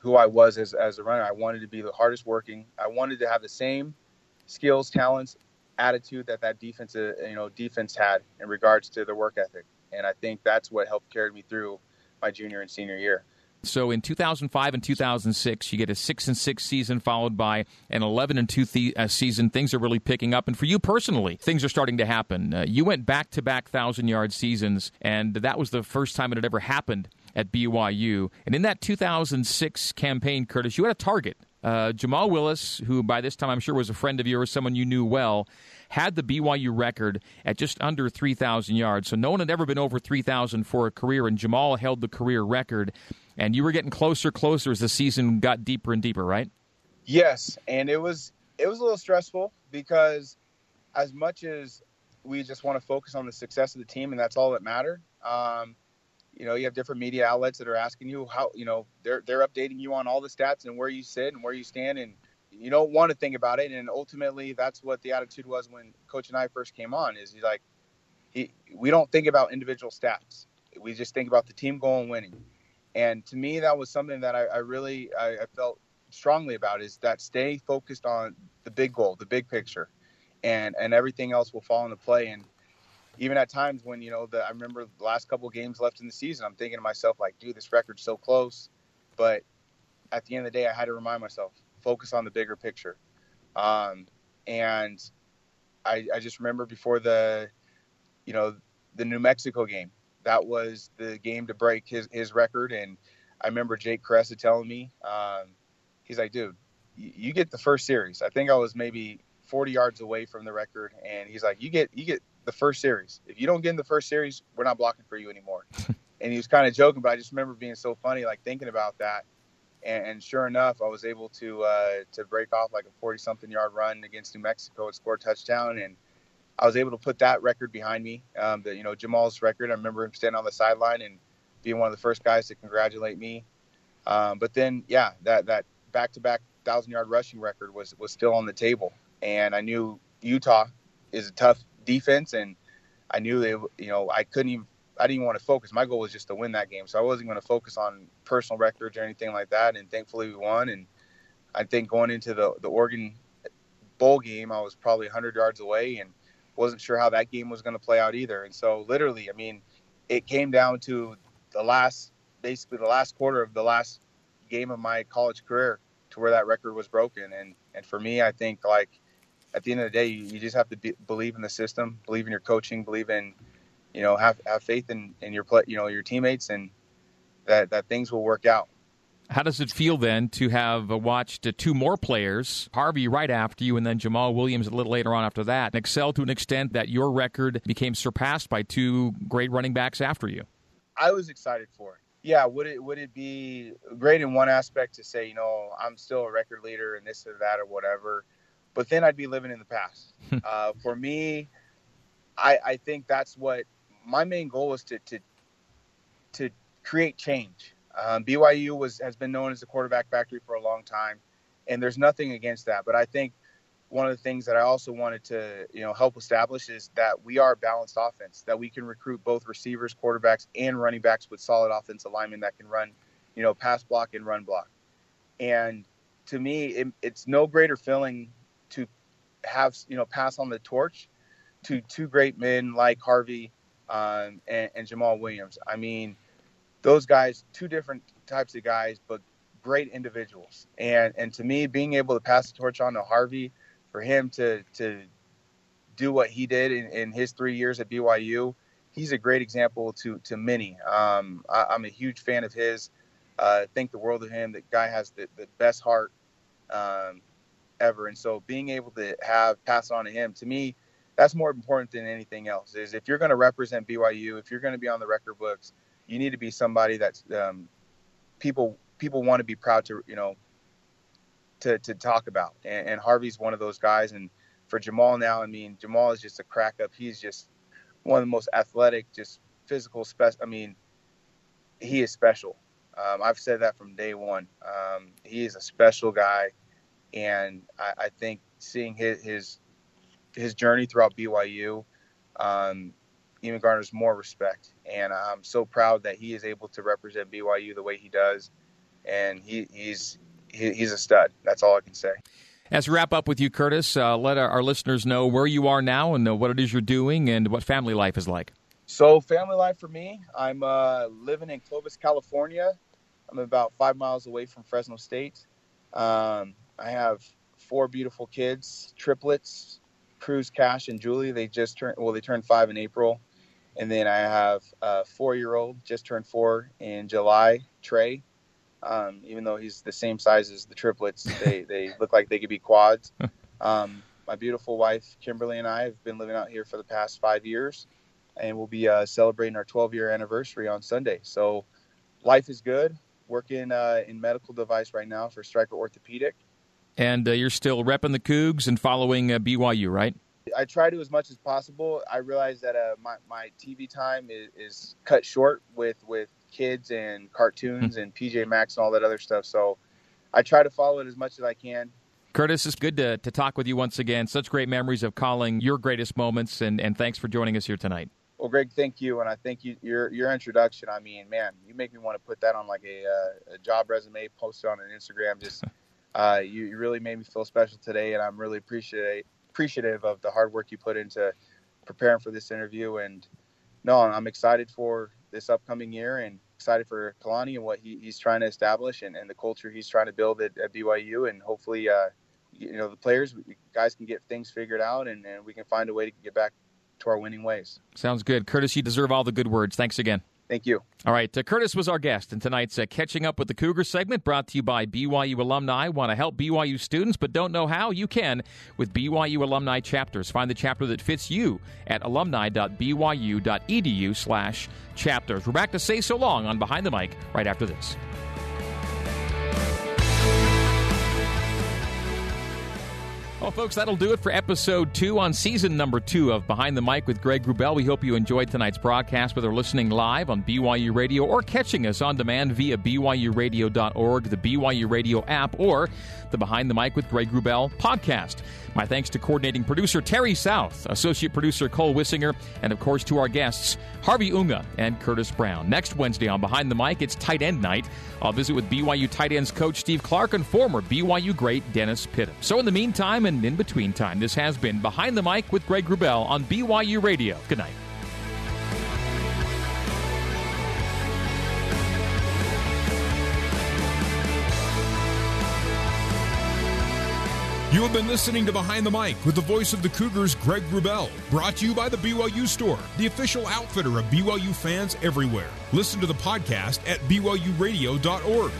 who I was as, as a runner. I wanted to be the hardest working. I wanted to have the same skills, talents, attitude that that defense, uh, you know, defense had in regards to the work ethic. And I think that's what helped carry me through my junior and senior year. So in 2005 and 2006, you get a six and six season followed by an 11 and two th- uh, season. Things are really picking up, and for you personally, things are starting to happen. Uh, you went back to back thousand yard seasons, and that was the first time it had ever happened at BYU. And in that 2006 campaign, Curtis, you had a target. Uh, Jamal Willis, who by this time I'm sure was a friend of yours, someone you knew well, had the BYU record at just under 3,000 yards. So no one had ever been over 3,000 for a career, and Jamal held the career record. And you were getting closer, closer as the season got deeper and deeper, right? Yes, and it was it was a little stressful because as much as we just want to focus on the success of the team, and that's all that mattered. Um, you know, you have different media outlets that are asking you how, you know, they're they're updating you on all the stats and where you sit and where you stand, and you don't want to think about it. And ultimately, that's what the attitude was when Coach and I first came on. Is he's like, he, we don't think about individual stats. We just think about the team goal and winning. And to me, that was something that I, I really I, I felt strongly about is that stay focused on the big goal, the big picture, and and everything else will fall into play. And even at times when you know the I remember the last couple games left in the season, I'm thinking to myself like, dude, this record's so close, but at the end of the day, I had to remind myself focus on the bigger picture. Um, and I, I just remember before the, you know, the New Mexico game, that was the game to break his, his record. And I remember Jake Kuresa telling me, um, he's like, dude, you get the first series. I think I was maybe 40 yards away from the record. And he's like, you get, you get the first series. If you don't get in the first series, we're not blocking for you anymore. and he was kind of joking, but I just remember being so funny, like thinking about that and, and sure enough, I was able to uh, to break off like a 40 something yard run against New Mexico and score a touchdown. And I was able to put that record behind me. Um, the, you know, Jamal's record. I remember him standing on the sideline and being one of the first guys to congratulate me. Um, but then, yeah, that that back to back thousand yard rushing record was was still on the table, and I knew Utah is a tough defense, and I knew they, you know, I couldn't even I didn't even want to focus. My goal was just to win that game, so I wasn't going to focus on personal records or anything like that. And thankfully, we won. And I think going into the the Oregon bowl game, I was probably 100 yards away and wasn't sure how that game was going to play out either. And so, literally, I mean, it came down to the last, basically the last quarter of the last game of my college career to where that record was broken. And and for me, I think like at the end of the day, you, you just have to be, believe in the system, believe in your coaching, believe in you know, have have faith in, in your play, you know, your teammates, and that that things will work out. How does it feel then to have watched two more players, Harvey right after you, and then Jamaal Williams a little later on after that, and excel to an extent that your record became surpassed by two great running backs after you? I was excited for it. Yeah, would it would it be great in one aspect to say, you know, I'm still a record leader and this or that or whatever, but then I'd be living in the past. uh, for me, I, I think that's what my main goal was to to to create change. Um, BYU was has been known as the quarterback factory for a long time, and there's nothing against that. But I think one of the things that I also wanted to you know help establish is that we are a balanced offense. That we can recruit both receivers, quarterbacks, and running backs with solid offensive linemen that can run, you know, pass block and run block. And to me, it, it's no greater feeling have you know pass on the torch to two great men like Harvey um, and, and, Jamaal Williams. I mean, those guys, two different types of guys, but great individuals. And and to me, being able to pass the torch on to Harvey, for him to to do what he did in, in his three years at BYU, he's a great example to to many. Um, I, am a huge fan of his. Uh, think the world of him. That guy has the, the best heart um, ever. And so being able to have pass on to him, to me, that's more important than anything else. Is if you're going to represent BYU, if you're going to be on the record books, you need to be somebody that's um, people people want to be proud to you know to to talk about. And, and, Harvey's one of those guys. And for Jamal now, I mean, Jamal is just a crack up. He's just one of the most athletic, just physical. I mean, he is special. Um, I've said that from day one. Um, he is a special guy, and I, I think seeing his, his his journey throughout BYU um, even garners more respect. And I'm so proud that he is able to represent BYU the way he does. And he, he's he, he's a stud. That's all I can say. As we wrap up with you, Curtis, uh, let our, our, listeners know where you are now and uh, what it is you're doing and what family life is like. So, family life for me, I'm uh, living in Clovis, California. I'm about five miles away from Fresno State. Um, I have four beautiful kids, triplets, Cruz, Cash, and Julie. They just turned well, they turned five in April, and then I have a four-year-old just turned four in July, Trey. Um, even though he's the same size as the triplets, they they look like they could be quads. Um, my beautiful wife Kimberly and I have been living out here for the past five years, and we'll be uh, celebrating our 12-year anniversary on Sunday. So, life is good. Working uh, in medical device right now for Stryker Orthopedic. And uh, you're still repping the Cougs and following uh, BYU, right? I try to as much as possible. I realize that uh, my, my TV time is, is, cut short with, with kids and cartoons mm-hmm. and PJ Masks and all that other stuff. So I try to follow it as much as I can. Curtis, it's good to, to talk with you once again. Such great memories of calling your greatest moments, and, and thanks for joining us here tonight. Well, Greg, thank you, and I thank you, your your introduction. I mean, man, you make me want to put that on like a, uh, a job resume, post it on an Instagram. Just uh, you, you, really made me feel special today, and I'm really appreciate appreciative of the hard work you put into preparing for this interview. And no, I'm excited for this upcoming year and excited for Kalani and what he, he's trying to establish and, and, the culture he's trying to build at, at BYU. And hopefully, uh, you know, the players, guys can get things figured out and, and we can find a way to get back to our winning ways. Sounds good. Curtis, you deserve all the good words. Thanks again. Thank you. All right. Uh, Curtis was our guest in tonight's uh, Catching Up with the Cougar segment brought to you by BYU alumni. Want to help BYU students but don't know how? You can with BYU alumni chapters. Find the chapter that fits you at alumni.byu.edu slash chapters. We're back to say so long on Behind the Mic right after this. Well, folks, that'll do it for episode two on season number two of Behind the Mic with Greg Wrubell. We hope you enjoyed tonight's broadcast, whether listening live on BYU Radio or catching us on demand via BYURadio.org, the BYU Radio app, or the Behind the Mic with Greg Wrubell podcast. My thanks to coordinating producer Terry South, associate producer Cole Wissinger, and of course to our guests Harvey Unga and Curtis Brown. Next Wednesday on Behind the Mic, it's tight end night. I'll visit with BYU tight ends coach Steve Clark and former BYU great Dennis Pittum. So in the meantime and in between time, this has been Behind the Mic with Greg Wrubell on BYU Radio. Good night. You have been listening to Behind the Mic with the voice of the Cougars, Greg Wrubell. Brought to you by the BYU Store, the official outfitter of BYU fans everywhere. Listen to the podcast at BYURadio.org.